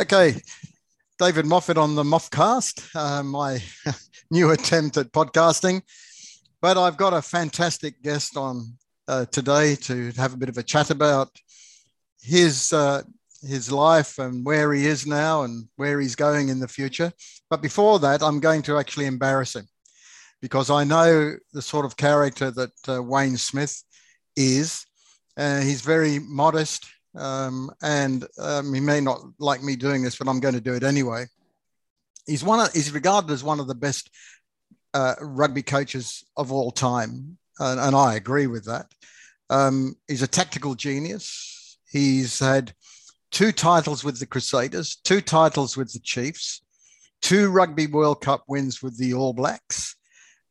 Okay, David Moffat on the Moffcast, uh, my new attempt at podcasting. But I've got a fantastic guest on uh, today to have a bit of a chat about his uh, his life and where he is now and where he's going in the future. But before that, I'm going to actually embarrass him because I know the sort of character that uh, Wayne Smith is. Uh, he's very modest um, and um, he may not like me doing this, but I'm going to do it anyway. He's one. Of, he's regarded as one of the best uh, rugby coaches of all time, and, and I agree with that. Um, he's a tactical genius. He's had two titles with the Crusaders, two titles with the Chiefs, two Rugby World Cup wins with the All Blacks.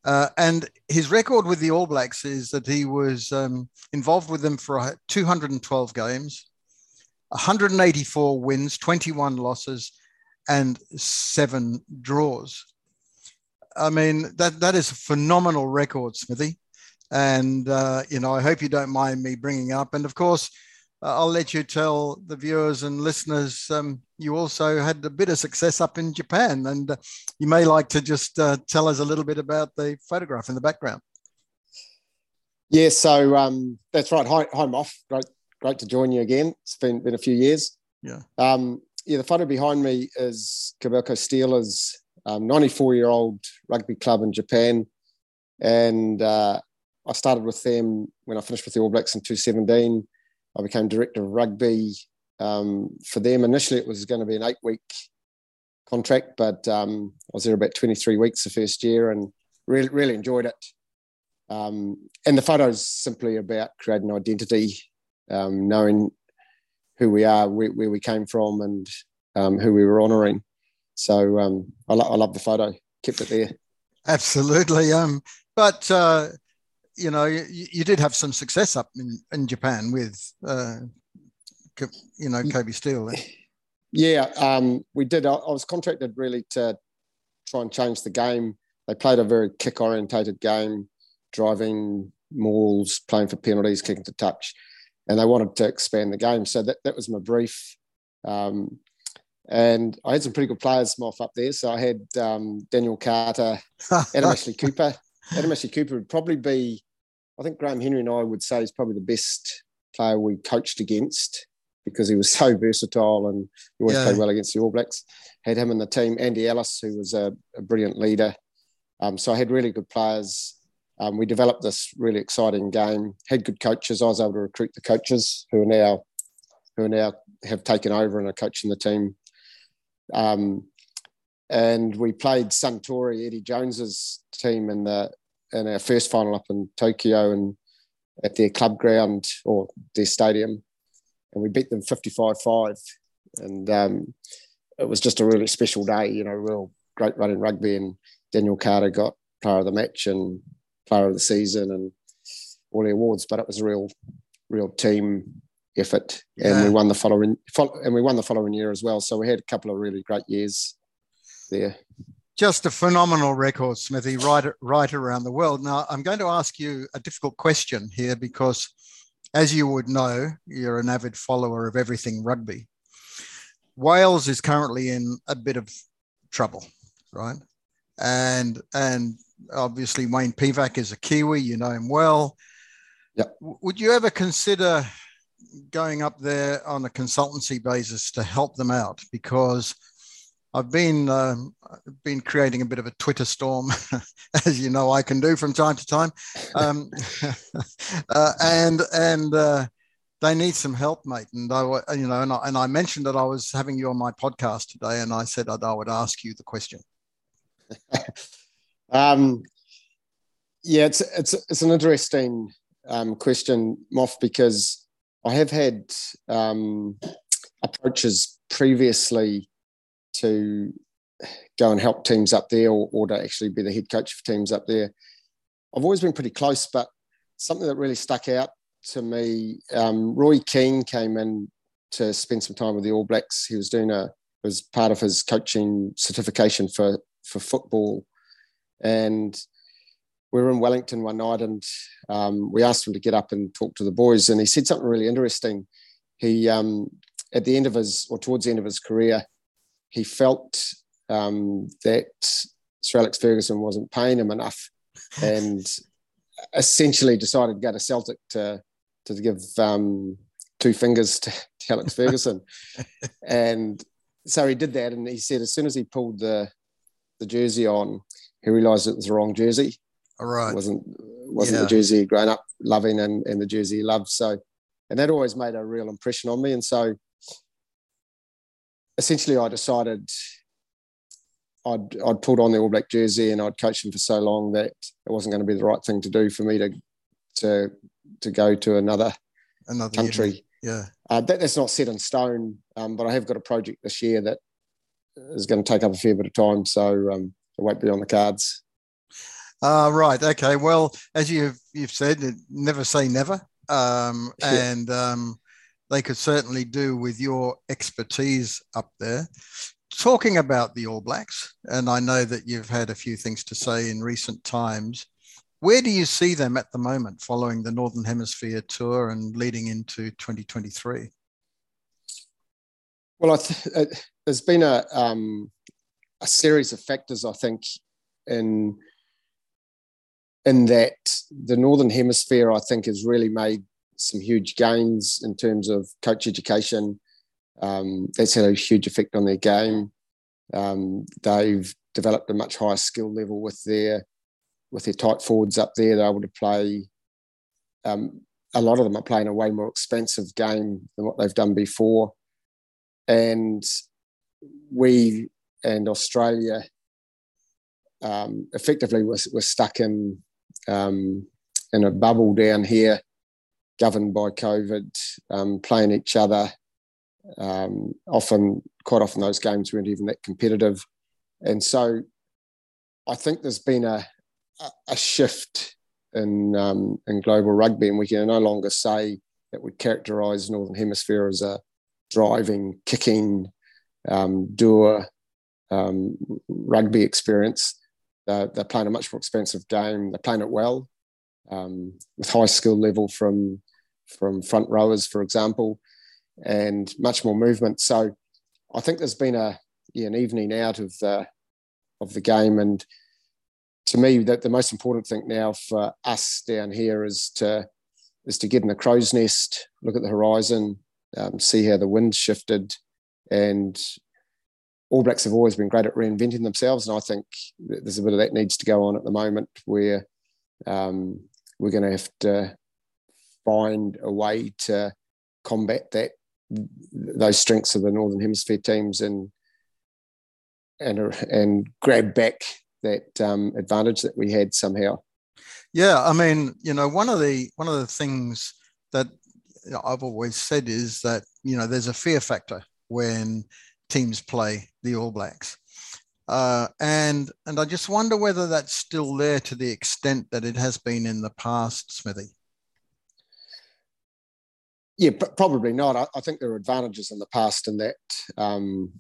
Uh, and his record with the All Blacks is that he was um, involved with them for 212 games, 184 wins, 21 losses, and seven draws. I mean, that, that is a phenomenal record, Smithy. And, uh, you know, I hope you don't mind me bringing up. And of course, uh, I'll let you tell the viewers and listeners um, you also had a bit of success up in Japan. And uh, you may like to just uh, tell us a little bit about the photograph in the background. Yeah, so um, that's right. Hi, hi Moff. Great great to join you again. It's been been a few years. Yeah. Um, yeah, the photo behind me is Kobelco Steelers, 94 um, year old rugby club in Japan, and uh, I started with them when I finished with the All Blacks in 2017. I became director of rugby um, for them. Initially, it was going to be an eight week contract, but um, I was there about 23 weeks the first year and really really enjoyed it. Um, and the photo is simply about creating identity um, knowing who we are, where, where we came from, and um, who we were honouring. So um, I, lo- I love the photo. Kept it there. Absolutely. Um, but uh, you know, you, you, did have some success up in, in Japan with, uh, you know, Kobe Steel. Yeah, um, we did. I, I was contracted really to try and change the game. They played a very kick orientated game, driving mauls, playing for penalties, kicking to touch and they wanted to expand the game. So that, that was my brief. Um, and I had some pretty good players off up there. So I had um, Daniel Carter, Adam Ashley Cooper. Adam Ashley Cooper would probably be, I think Graham Henry and I would say is probably the best player we coached against because he was so versatile and he always yeah. played well against the All Blacks. Had him in the team. Andy Ellis, who was a, a brilliant leader. Um, so I had really good players um, we developed this really exciting game. Had good coaches. I was able to recruit the coaches who are now who are now have taken over and are coaching the team. Um, and we played Suntory, Eddie Jones's team in the in our first final up in Tokyo and at their club ground or their stadium, and we beat them 55-5. And um, it was just a really special day, you know, real great running rugby. And Daniel Carter got player of the match and player of the season and all the awards, but it was a real, real team effort, yeah. and we won the following and we won the following year as well. So we had a couple of really great years there. Just a phenomenal record, Smithy, right right around the world. Now I'm going to ask you a difficult question here because, as you would know, you're an avid follower of everything rugby. Wales is currently in a bit of trouble, right? And and obviously Wayne Pivac is a Kiwi, you know him well. Yep. Would you ever consider going up there on a consultancy basis to help them out? Because I've been um, been creating a bit of a Twitter storm, as you know I can do from time to time, um, uh, and and uh, they need some help, mate. And I, you know, and I, and I mentioned that I was having you on my podcast today, and I said I would ask you the question. Um, yeah, it's it's it's an interesting um, question, Moff, because I have had um, approaches previously to go and help teams up there, or, or to actually be the head coach of teams up there. I've always been pretty close, but something that really stuck out to me, um, Roy Keane came in to spend some time with the All Blacks. He was doing a was part of his coaching certification for for football and we were in Wellington one night and um, we asked him to get up and talk to the boys. And he said something really interesting. He, um, at the end of his, or towards the end of his career, he felt um, that Sir Alex Ferguson wasn't paying him enough, and essentially decided to go to Celtic to to give um, two fingers to, to Alex Ferguson, and so he did that. And he said as soon as he pulled the the jersey on, he realised it was the wrong jersey. All right, it wasn't wasn't yeah. the jersey he'd grown up loving and, and the jersey he loved. So, and that always made a real impression on me. And so, essentially, I decided I'd I'd pulled on the All Black jersey and I'd coached him for so long that it wasn't going to be the right thing to do for me to to to go to another another country. Yeah, uh, that, that's not set in stone, um, but I have got a project this year that is going to take up a fair bit of time, so um, it won't be on the cards. Uh, right. Okay. Well, as you've you've said, never say never, um, and um, they could certainly do with your expertise up there talking about the All Blacks, and I know that you've had a few things to say in recent times. Where do you see them at the moment following the Northern Hemisphere tour and leading into 2023? Well, th- uh, there's been a, um, a series of factors, I think, in in that the Northern Hemisphere, I think, has really made some huge gains in terms of coach education, um, that's had a huge effect on their game. Um, they've developed a much higher skill level with their with their tight forwards up there. They're able to play. Um, a lot of them are playing a way more expensive game than what they've done before, and we and Australia um, effectively were, were stuck in um, in a bubble down here, governed by COVID, um, playing each other um, often, quite often, those games weren't even that competitive, and so I think there's been a a shift in um, in global rugby, and we can no longer say that would characterise Northern Hemisphere as a driving, kicking, um, doer um, rugby experience. They're, they're, playing a much more expensive game. They're playing it well um, with high skill level from from front rowers, for example and much more movement. So I think there's been a yeah, an evening out of the of the game, and to me, that the most important thing now for us down here is to is to get in the crow's nest, look at the horizon, um, see how the wind's shifted, and All Blacks have always been great at reinventing themselves, and I think there's a bit of that needs to go on at the moment where um, we're going to have to find a way to combat that those strengths of the Northern Hemisphere teams and and and grab back that um, advantage that we had somehow. Yeah, I mean, you know, one of the one of the things that I've always said is that you know there's a fear factor when teams play the All Blacks. Uh, and and I just wonder whether that's still there to the extent that it has been in the past, Smithy. Yeah, probably not. I, I, think there are advantages in the past in that um,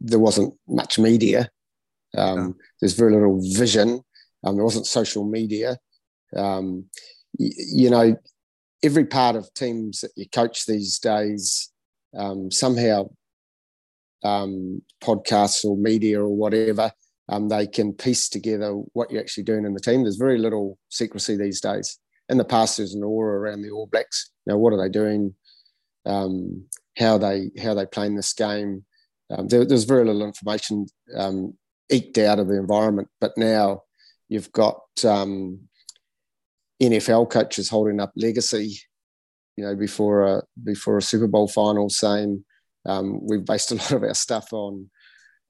there wasn't much media. Um, yeah. There's very little vision. Um, there wasn't social media. Um, y- you know, every part of teams that you coach these days um, somehow um, podcasts or media or whatever um, they can piece together what you're actually doing in the team. There's very little secrecy these days. In the past, there's an aura around the All Blacks know, what are they doing? Um, how they how they playing this game? Um, there, there's very little information um, eked out of the environment, but now you've got um, NFL coaches holding up legacy. You know, before a before a Super Bowl final, saying um, we've based a lot of our stuff on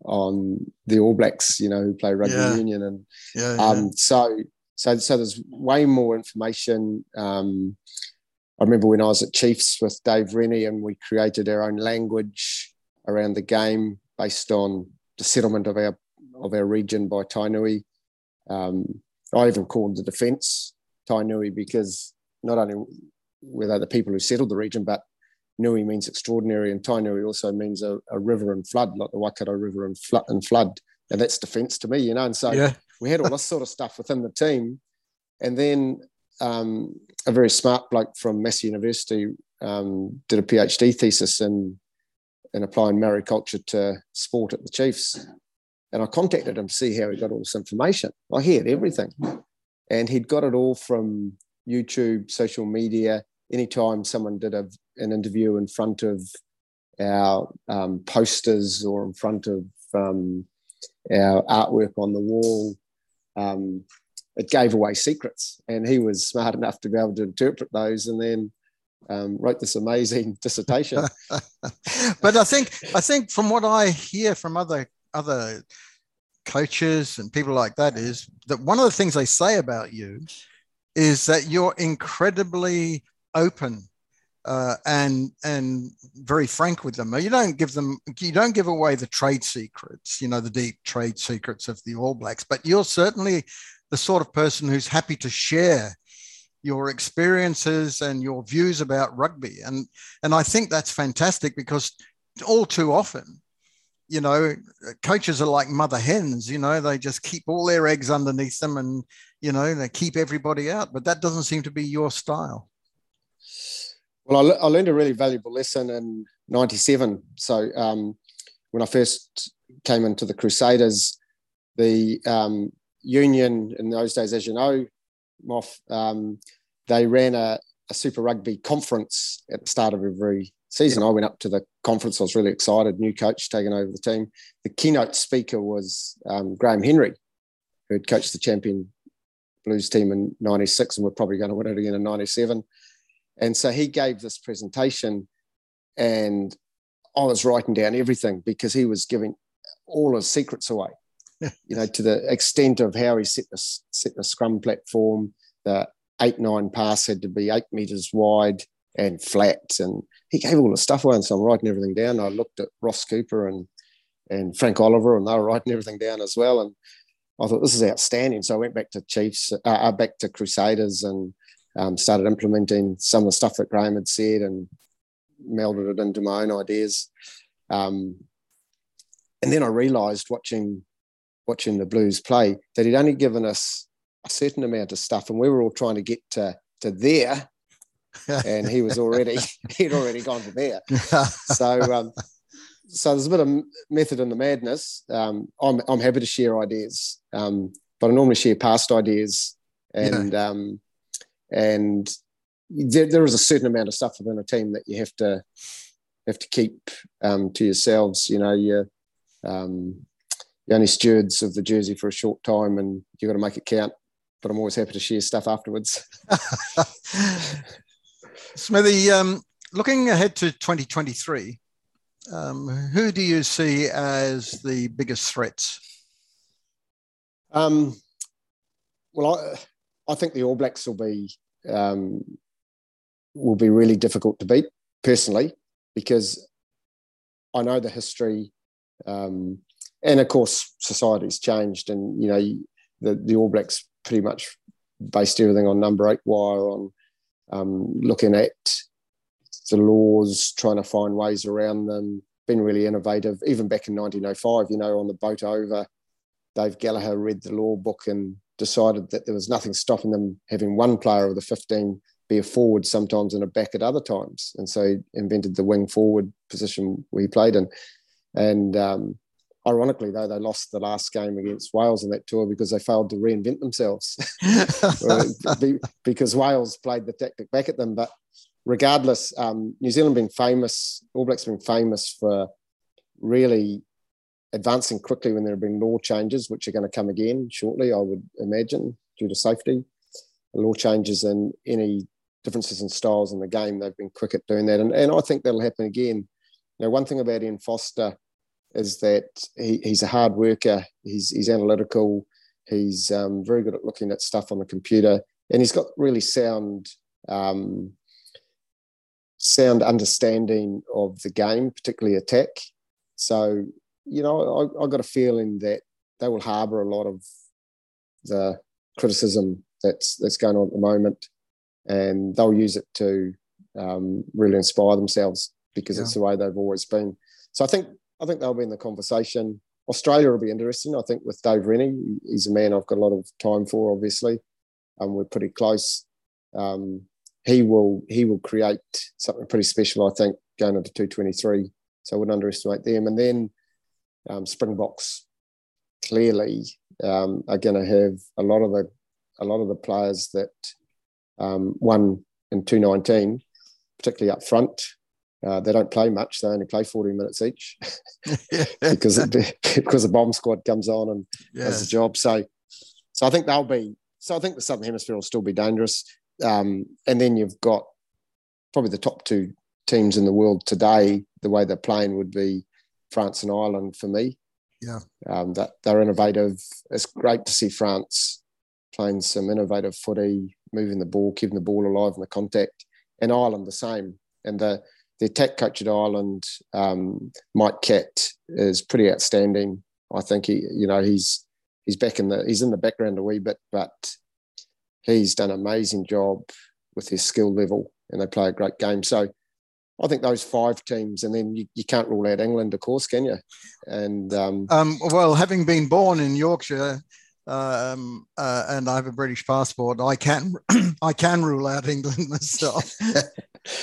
on the All Blacks, you know, who play rugby yeah. union, and yeah, yeah. Um, so so so there's way more information. Um, I remember when I was at Chiefs with Dave Rennie and we created our own language around the game based on the settlement of our of our region by Tainui. Um, I even called the defence Tainui because not only were they the people who settled the region, but Nui means extraordinary, and Tainui also means a, a river and flood, like the Waikato River and, flood, and flood. And that's defence to me, you know. And so yeah. we had all this sort of stuff within the team. And then um, a very smart bloke from Massey University um, did a PhD thesis in and applying Maori culture to sport at the Chiefs. And I contacted him to see how he got all this information. I heard everything. And he'd got it all from YouTube, social media. Anytime someone did a, an interview in front of our um, posters or in front of um, our artwork on the wall, um, it gave away secrets. And he was smart enough to be able to interpret those and then um, wrote this amazing dissertation. but I think I think from what I hear from other other coaches and people like that is that one of the things they say about you is that you're incredibly open uh, and and very frank with them. You don't give them you don't give away the trade secrets, you know, the deep trade secrets of the All Blacks, but you're certainly the sort of person who's happy to share your experiences and your views about rugby. And, and I think that's fantastic because all too often, you know, coaches are like mother hens, you know, they just keep all their eggs underneath them and, you know, they keep everybody out. But that doesn't seem to be your style. Well, I, I learned a really valuable lesson in 97. So um, when I first came into the Crusaders, the um, union in those days, as you know, Moff, um, they ran a, a, Super Rugby conference at the start of every season. I went up to the conference. I was really excited. New coach taking over the team. The keynote speaker was um, Graham Henry, who had coached the champion Blues team in '96, and we're probably going to win it again in '97. And so he gave this presentation, and I was writing down everything because he was giving all his secrets away. you know, to the extent of how he set the set the scrum platform, the eight nine pass had to be eight meters wide and flat, and he gave all the stuff away. And so I'm writing everything down. I looked at Ross Cooper and and Frank Oliver, and they were writing everything down as well. And I thought this is outstanding. So I went back to Chiefs, uh, uh, back to Crusaders, and um, started implementing some of the stuff that Graham had said and melded it into my own ideas. Um, and then I realised watching watching the Blues play that he'd only given us a certain amount of stuff, and we were all trying to get to to there, and he was already he'd already gone to there. So. Um, so there's a bit of method in the madness. Um, I'm I'm happy to share ideas, um, but I normally share past ideas, and yeah. um, and there, there is a certain amount of stuff within a team that you have to have to keep um, to yourselves. You know, you um, you're only stewards of the jersey for a short time and you've got to make it count. But I'm always happy to share stuff afterwards. Smithy, um, looking ahead to 2023, um, who do you see as the biggest threats? Um, well, I, I think the All Blacks will be um, will be really difficult to beat personally because I know the history. Um, and of course society's changed and you know the, the all blacks pretty much based everything on number eight wire on um, looking at the laws trying to find ways around them been really innovative even back in 1905 you know on the boat over dave gallagher read the law book and decided that there was nothing stopping them having one player of the 15 be a forward sometimes and a back at other times. And so he invented the wing forward position we played in. And um, Ironically, though, they lost the last game against Wales in that tour because they failed to reinvent themselves. Because Wales played the tactic back at them. But regardless, um, New Zealand being famous, All Blacks being famous for really advancing quickly when there have been law changes, which are going to come again shortly, I would imagine, due to safety. Law changes and any differences in styles in the game, they've been quick at doing that. And, and I think that'll happen again. Now, one thing about Ian Foster is that he, he's a hard worker. He's he's analytical. He's um, very good at looking at stuff on the computer, and he's got really sound um, sound understanding of the game, particularly attack. So you know, I, I got a feeling that they will harbour a lot of the criticism that's that's going on at the moment, and they'll use it to um, really inspire themselves because yeah. it's the way they've always been. So I think I think they'll be in the conversation. Australia will be interesting. I think with Dave Rennie, he's a man I've got a lot of time for. Obviously, and um, we're pretty close. Um, he will he will create something pretty special. I think going into two twenty three. so I wouldn't underestimate them. And then um, Springboks clearly um, are going to have a lot of the a lot of the players that um, won in 2019, particularly up front. Uh, they don't play much; they only play 40 minutes each because it, because the bomb squad comes on and yes. does the job. So, so I think they'll be. So I think the Southern Hemisphere will still be dangerous. Um, and then you've got probably the top two teams in the world today. The way they're playing would be France and Ireland for me. Yeah, um, that they're innovative. It's great to see France playing some innovative footy, moving the ball, keeping the ball alive in the contact, and Ireland the same. And the the attack coach at Ireland, um, Mike Catt, is pretty outstanding. I think he, you know, he's he's back in the he's in the background a wee bit, but he's done an amazing job with his skill level, and they play a great game. So I think those five teams, and then you, you can't rule out England, of course, can you? And um, um, well, having been born in Yorkshire, um, uh, and I have a British passport, I can I can rule out England myself.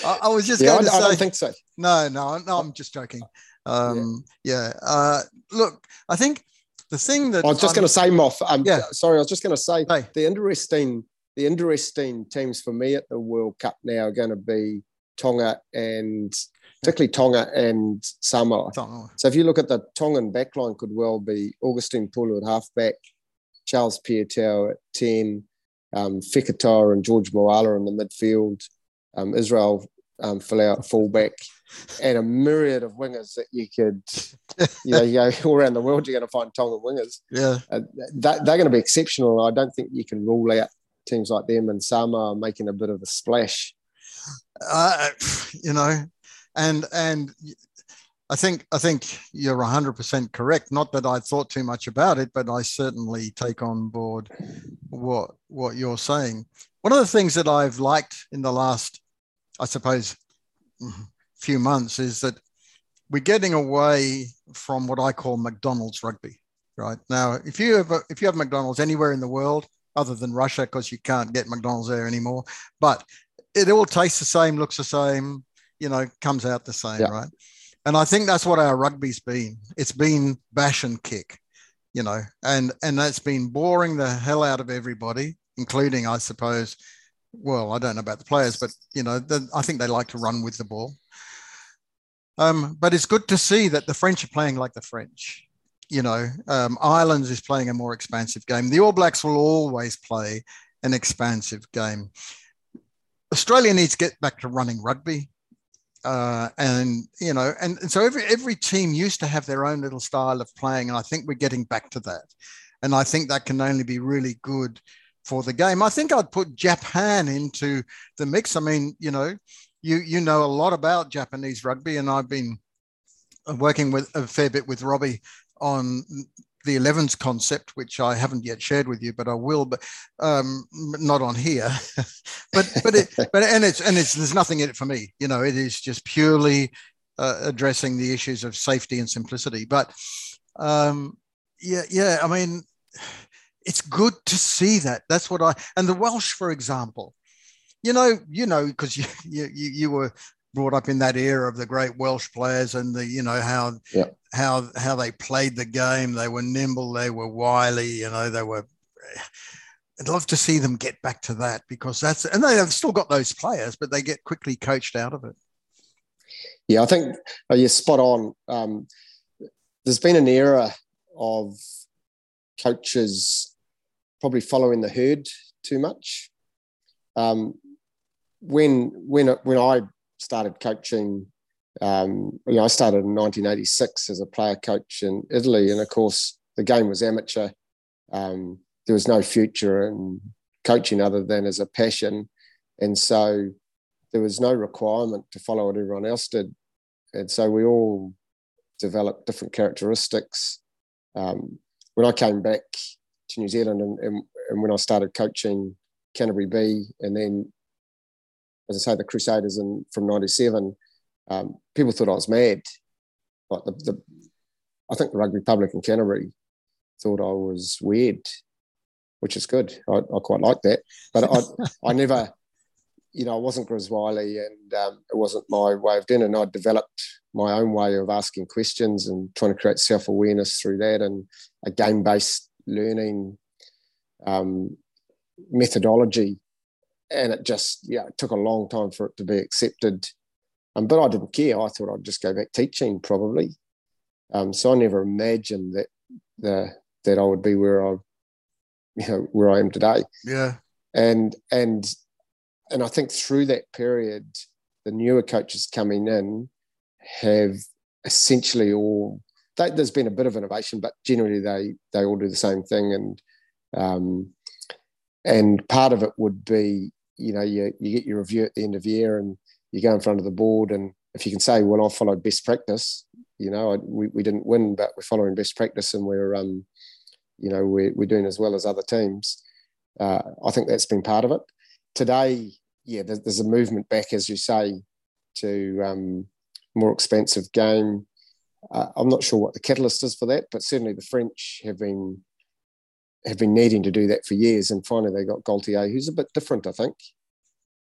I, I, was just yeah, going I, to say, I don't think so. No, no, no. I'm just joking. Um, yeah. yeah. Uh, look, I think the thing that I was just going to say, Moff. Um, yeah. Sorry, I was just going to say hey. the interesting the interesting teams for me at the World Cup now are going to be Tonga and particularly Tonga and Samoa. Tonga. So if you look at the Tongan backline, could well be Augustine Pulu at halfback, Charles Piutau at 10, um, Fekitoa and George Moala in the midfield, um, Israel um, Folau at fullback, and a myriad of wingers that you could, you know, you go all around the world, you're going to find Tongan wingers. Yeah. Uh, that, they're going to be exceptional. I don't think you can rule out teams like them and Samoa making a bit of a splash uh, you know, and and I think I think you're 100% correct. Not that I thought too much about it, but I certainly take on board what what you're saying. One of the things that I've liked in the last, I suppose, few months is that we're getting away from what I call McDonald's rugby. Right now, if you have a, if you have McDonald's anywhere in the world, other than Russia, because you can't get McDonald's there anymore, but it all tastes the same, looks the same, you know, comes out the same, yeah. right? And I think that's what our rugby's been. It's been bash and kick, you know, and and that's been boring the hell out of everybody, including, I suppose, well, I don't know about the players, but you know, the, I think they like to run with the ball. Um, but it's good to see that the French are playing like the French. You know, um, Ireland is playing a more expansive game. The All Blacks will always play an expansive game. Australia needs to get back to running rugby. Uh, and you know, and, and so every every team used to have their own little style of playing, and I think we're getting back to that. And I think that can only be really good for the game. I think I'd put Japan into the mix. I mean, you know, you you know a lot about Japanese rugby, and I've been working with a fair bit with Robbie on the 11s concept, which I haven't yet shared with you, but I will, but um, not on here. but but it, but and it's and it's there's nothing in it for me. You know, it is just purely uh, addressing the issues of safety and simplicity. But um, yeah, yeah, I mean, it's good to see that. That's what I and the Welsh, for example. You know, you know, because you, you you were brought up in that era of the great Welsh players and the you know how yeah. how how they played the game. They were nimble, they were wily, you know, they were. I'd love to see them get back to that because that's and they have still got those players, but they get quickly coached out of it. Yeah, I think uh, you're spot on. Um, there's been an era of coaches probably following the herd too much. Um, when when when I started coaching. Um, you know, I started in 1986 as a player coach in Italy, and of course, the game was amateur. Um, there was no future in coaching other than as a passion, and so there was no requirement to follow what everyone else did, and so we all developed different characteristics. Um, when I came back to New Zealand and, and, and when I started coaching Canterbury B, and then as I say, the Crusaders in, from '97, um, people thought I was mad. Like the, the, I think the rugby public in Canterbury thought I was weird, which is good. I, I quite like that, but I, I never, you know, I wasn't Grizz Wyllie and um, it wasn't my way of doing it. And I developed my own way of asking questions and trying to create self awareness through that and a game based learning um, methodology. And it just, yeah, it took a long time for it to be accepted. Um, but I didn't care. I thought I'd just go back teaching probably. Um, so I never imagined that the that I would be where I, you know, where I am today. Yeah. And and and I think through that period, the newer coaches coming in have essentially all they, there's been a bit of innovation, but generally they they all do the same thing, and um, and part of it would be you know you you get your review at the end of the year, and you go in front of the board, and if you can say, well, I followed best practice, you know, we, we didn't win, but we're following best practice, and we're um, you know we're we're doing as well as other teams. Uh, I think that's been part of it. Today, yeah, there's, there's a movement back, as you say, to um, more expensive game. Uh, I'm not sure what the catalyst is for that, but certainly the French have been have been needing to do that for years, and finally they got Galthié, who's a bit different. I think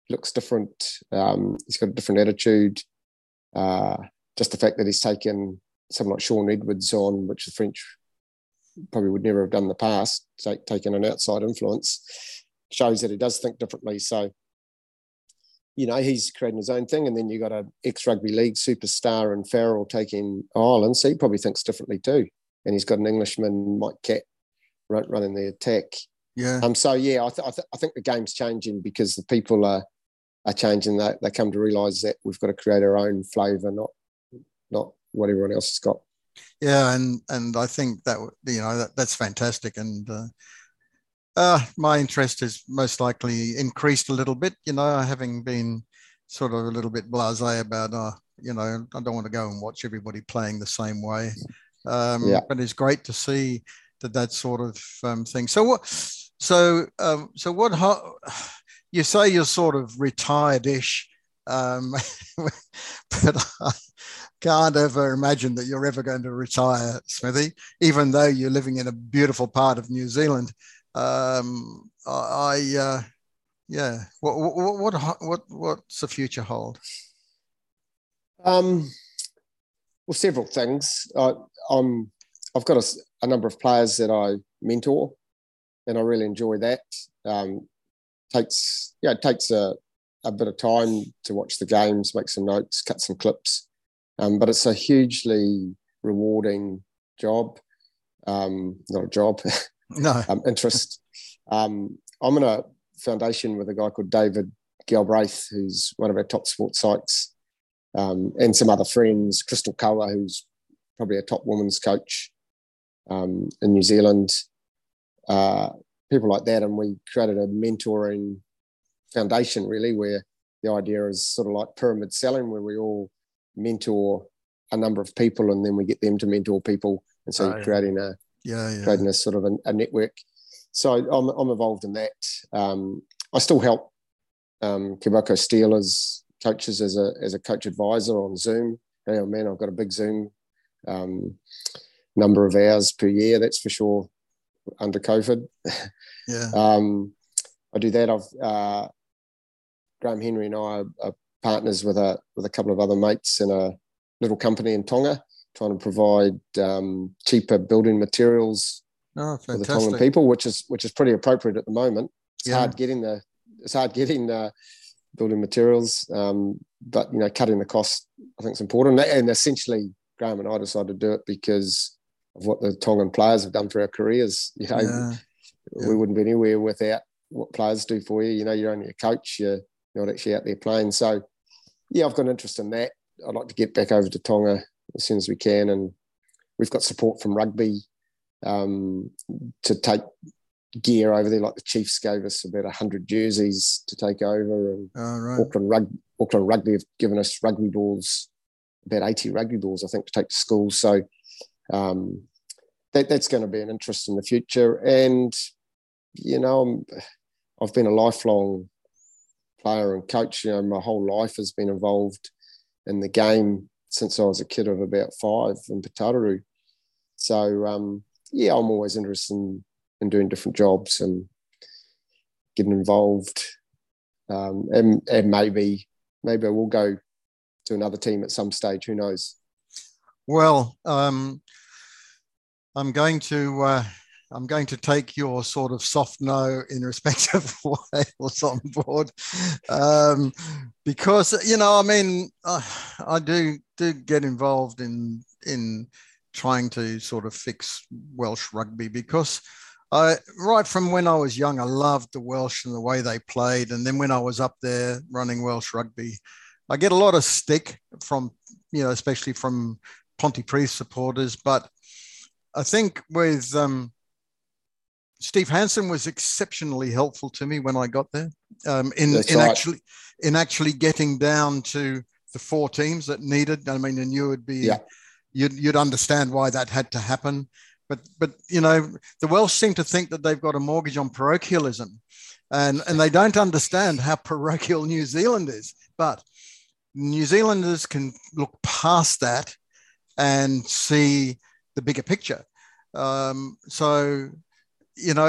looks different. Um, he's got a different attitude. Uh, just the fact that he's taken someone like Shaun Edwards on, which the French probably would never have done in the past, take, taken an outside influence, shows that he does think differently. So you know, he's creating his own thing. And then you've got an ex rugby league superstar and Farrell taking Ireland. So he probably thinks differently too. And he's got an Englishman, Mike run, running the attack. Yeah. Um. So yeah, I, th- I, th- I think the game's changing because the people are are changing. That they come to realise that we've got to create our own flavour, not not what everyone else has got. Yeah, and and I think that you know that, that's fantastic, and uh, uh, my interest has most likely increased a little bit, you know, having been sort of a little bit blasé about, uh, you know, I don't want to go and watch everybody playing the same way. Um, yeah. But it's great to see that that sort of um, thing. So what? So um, so what? You say you're sort of retired-ish, um, but I can't ever imagine that you're ever going to retire, Smithy, even though you're living in a beautiful part of New Zealand um, I, uh, yeah. What, what, what, what, what's the future hold? Um, well, several things. I, I'm, I've got a, a, number of players that I mentor, and I really enjoy that. Um, takes, yeah, it takes a, a bit of time to watch the games, make some notes, cut some clips, um, but it's a hugely rewarding job. Um, not a job, no um, interest. Um, I'm in a foundation with a guy called David Galbraith, who's one of our top sports sites, um, and some other friends. Crystal Kaua, who's probably a top women's coach um, in New Zealand. Uh, people like that, and we created a mentoring foundation, really, where the idea is sort of like pyramid selling, where we all mentor a number of people, and then we get them to mentor people, and so oh, you're creating a yeah, yeah. creating a sort of a, a network. So I'm, I'm involved in that. Um, I still help um, Kobelco Steelers coaches as a as a coach advisor on Zoom. Hey, oh man, I've got a big Zoom um, number of hours per year. That's for sure. Under COVID, yeah. um, I do that. I've uh, Graham Henry and I are, are partners with a with a couple of other mates in a little company in Tonga trying to provide um, cheaper building materials oh, for the Tongan people, which is which is pretty appropriate at the moment. It's yeah. hard getting the it's hard getting the building materials, um, but you know, cutting the cost I think is important. And essentially, Graham and I decided to do it because of what the Tongan players have done for our careers. You know, yeah. we yeah. wouldn't be anywhere without what players do for you. You know, you're only a coach. You're not actually out there playing. So, yeah, I've got an interest in that. I'd like to get back over to Tonga as soon as we can. And we've got support from rugby um, to take gear over there. Like the Chiefs gave us about 100 jerseys to take over. And oh, right. Auckland, Rug- Auckland Rugby have given us rugby balls, about 80 rugby balls, I think, to take to schools. So um, that, that's going to be an interest in the future. And, you know, i have been a lifelong player and coach. You know, my whole life has been involved in the game since I was a kid of about five in Putaruru. So um, yeah, I'm always interested in, in doing different jobs and getting involved. um, and and maybe maybe we'll go to another team at some stage. Who knows? Well, um, I'm going to uh, I'm going to take your sort of soft no in respect of Wales on board, um, because you know I mean uh, I do do get involved in in trying to sort of fix Welsh rugby because I right from when I was young I loved the Welsh and the way they played, and then when I was up there running Welsh rugby, I get a lot of stick from you know especially from Pontypridd supporters, but I think with um, Steve Hansen was exceptionally helpful to me when I got there um, in, in right. actually in actually getting down to the four teams that needed. I mean, and you would be yeah. you'd you'd understand why that had to happen. But but you know, the Welsh seem to think that they've got a mortgage on parochialism, and and they don't understand how parochial New Zealand is. But New Zealanders can look past that and see the bigger picture. Um, so, you know,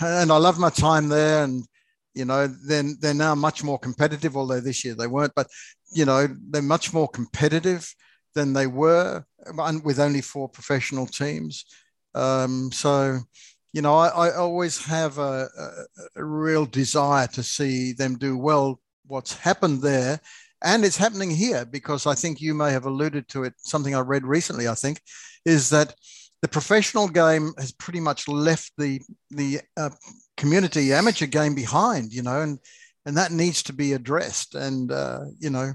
and I love my time there, and you know, then they're now much more competitive. Although this year they weren't, but you know, they're much more competitive than they were with only four professional teams. Um, so, you know, I, I always have a, a, a, real desire to see them do well. What's happened there and it's happening here because I think you may have alluded to it. Something I read recently, I think, is that the professional game has pretty much left the the uh, community amateur game behind. You know, and and that needs to be addressed. And uh, you know,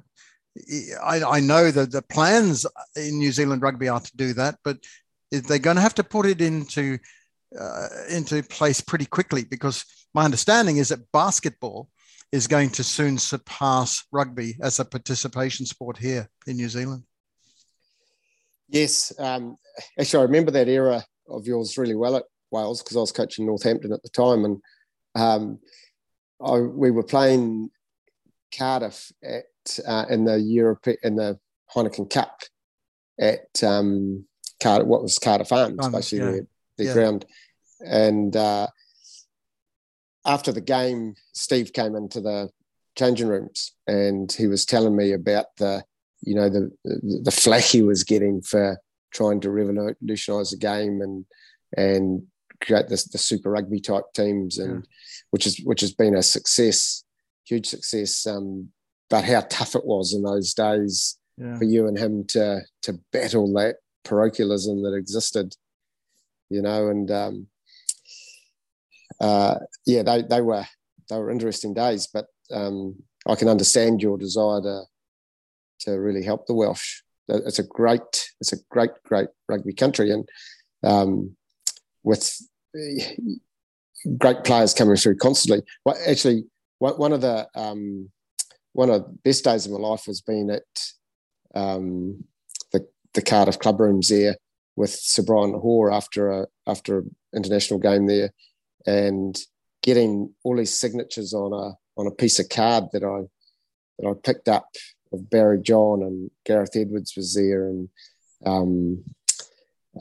I, I know that the plans in New Zealand rugby are to do that, but they're going to have to put it into uh, into place pretty quickly because my understanding is that basketball is going to soon surpass rugby as a participation sport here in New Zealand. Yes, um, actually, I remember that era of yours really well at Wales because I was coaching Northampton at the time, and um, I, we were playing Cardiff at uh, in the Europe in the Heineken Cup at um, Cardiff, what was Cardiff Arms, um, basically yeah. their, their yeah. ground, and uh, after the game, Steve came into the changing rooms and he was telling me about the, you know, the the flack he was getting for trying to revolutionise the game and and create this the Super Rugby type teams and yeah. which is which has been a success, huge success. Um, but how tough it was in those days yeah. for you and him to to battle that parochialism that existed, you know, and um, uh, yeah, they, they were they were interesting days. But um, I can understand your desire to to really help the Welsh. It's a great it's a great great rugby country, and um, with great players coming through constantly. Well, actually, one of the um, one of the best days of my life was being at um, the the Cardiff club rooms there with Sir Brian Hoare after a after an international game there, and getting all these signatures on a on a piece of card that I that I picked up of Barry John and Gareth Edwards was there and um,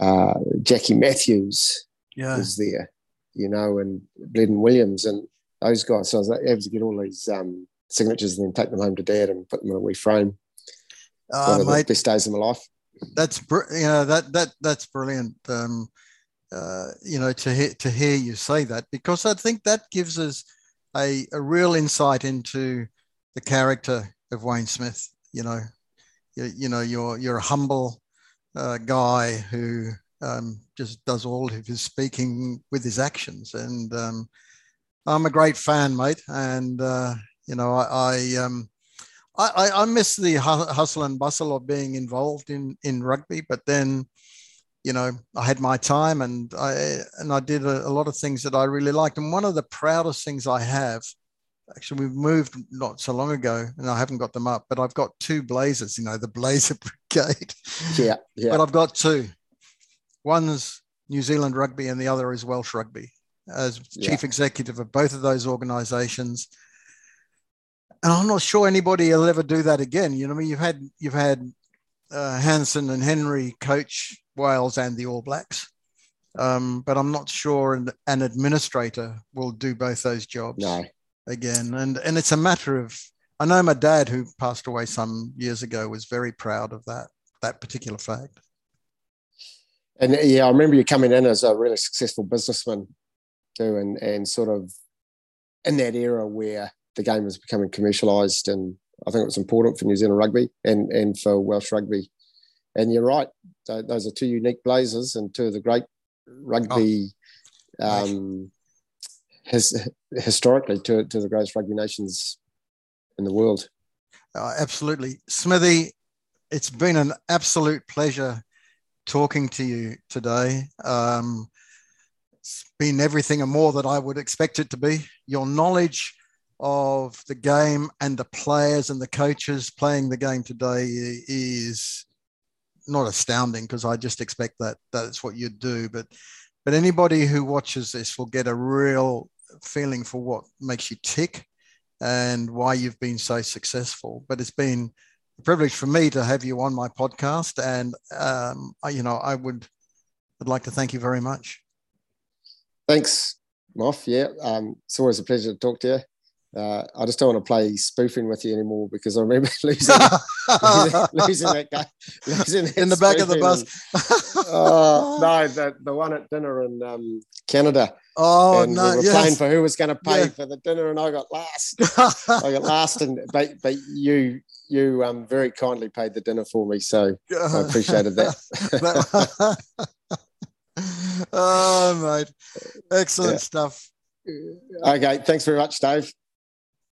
uh, Jackie Matthews yeah. was there, you know, and Bleddyn Williams and those guys. So I was able to get all these um, signatures and then take them home to dad and put them in a wee frame. Uh, One of mate, the best days of my life. That's you know that that that's brilliant. Um, uh, you know, to hear, to hear you say that, because I think that gives us a, a real insight into the character of Wayne Smith. You know, you, you know, you're you're a humble uh, guy who um, just does all of his speaking with his actions, and um, I'm a great fan, mate. And uh, you know, I I, um, I I miss the hustle and bustle of being involved in in rugby, but then you know, I had my time and I and I did a, a, lot of things that I really liked. And one of the proudest things I have, actually, we've moved not so long ago, and I haven't got them up, but I've got two blazers. You know, the Blazer Brigade. Yeah, yeah. But I've got two. One's New Zealand Rugby, and the other is Welsh Rugby. As yeah. chief executive of both of those organisations, and I'm not sure anybody will ever do that again. You know, I mean, you've had you've had uh, Hansen and Henry coach Wales and the All Blacks. Um, but I'm not sure an, an, administrator will do both those jobs. No, again. And and it's a matter of I know my dad, who passed away some years ago, was very proud of that that particular fact. And yeah, I remember you coming in as a really successful businessman too, and and sort of in that era where the game was becoming commercialised, and I think it was important for New Zealand rugby and and for Welsh rugby. And you're right; those are two unique blazers and two of the great rugby. Oh. Um, his, historically, to to the greatest rugby nations in the world. Uh, absolutely, Smithy. It's been an absolute pleasure talking to you today. Um, it's been everything and more that I would expect it to be. Your knowledge of the game and the players and the coaches playing the game today is not astounding because I just expect that that's what you'd do. But but anybody who watches this will get a real feeling for what makes you tick and why you've been so successful. But it's been a privilege for me to have you on my podcast, and um, I, you know I would I'd like to thank you very much. Thanks, Moff. Yeah, um, it's always a pleasure to talk to you. Uh, I just don't want to play spoofing with you anymore because I remember losing, losing, losing, that guy losing that in the back of the bus. And, uh, no, the, the one at dinner in um, Canada. Oh and no! We were yes. playing for who was going to pay yeah. for the dinner, and I got last. I got last, and but but you you um, very kindly paid the dinner for me, so I appreciated that. oh, mate, excellent yeah. stuff. Okay, thanks very much, Dave.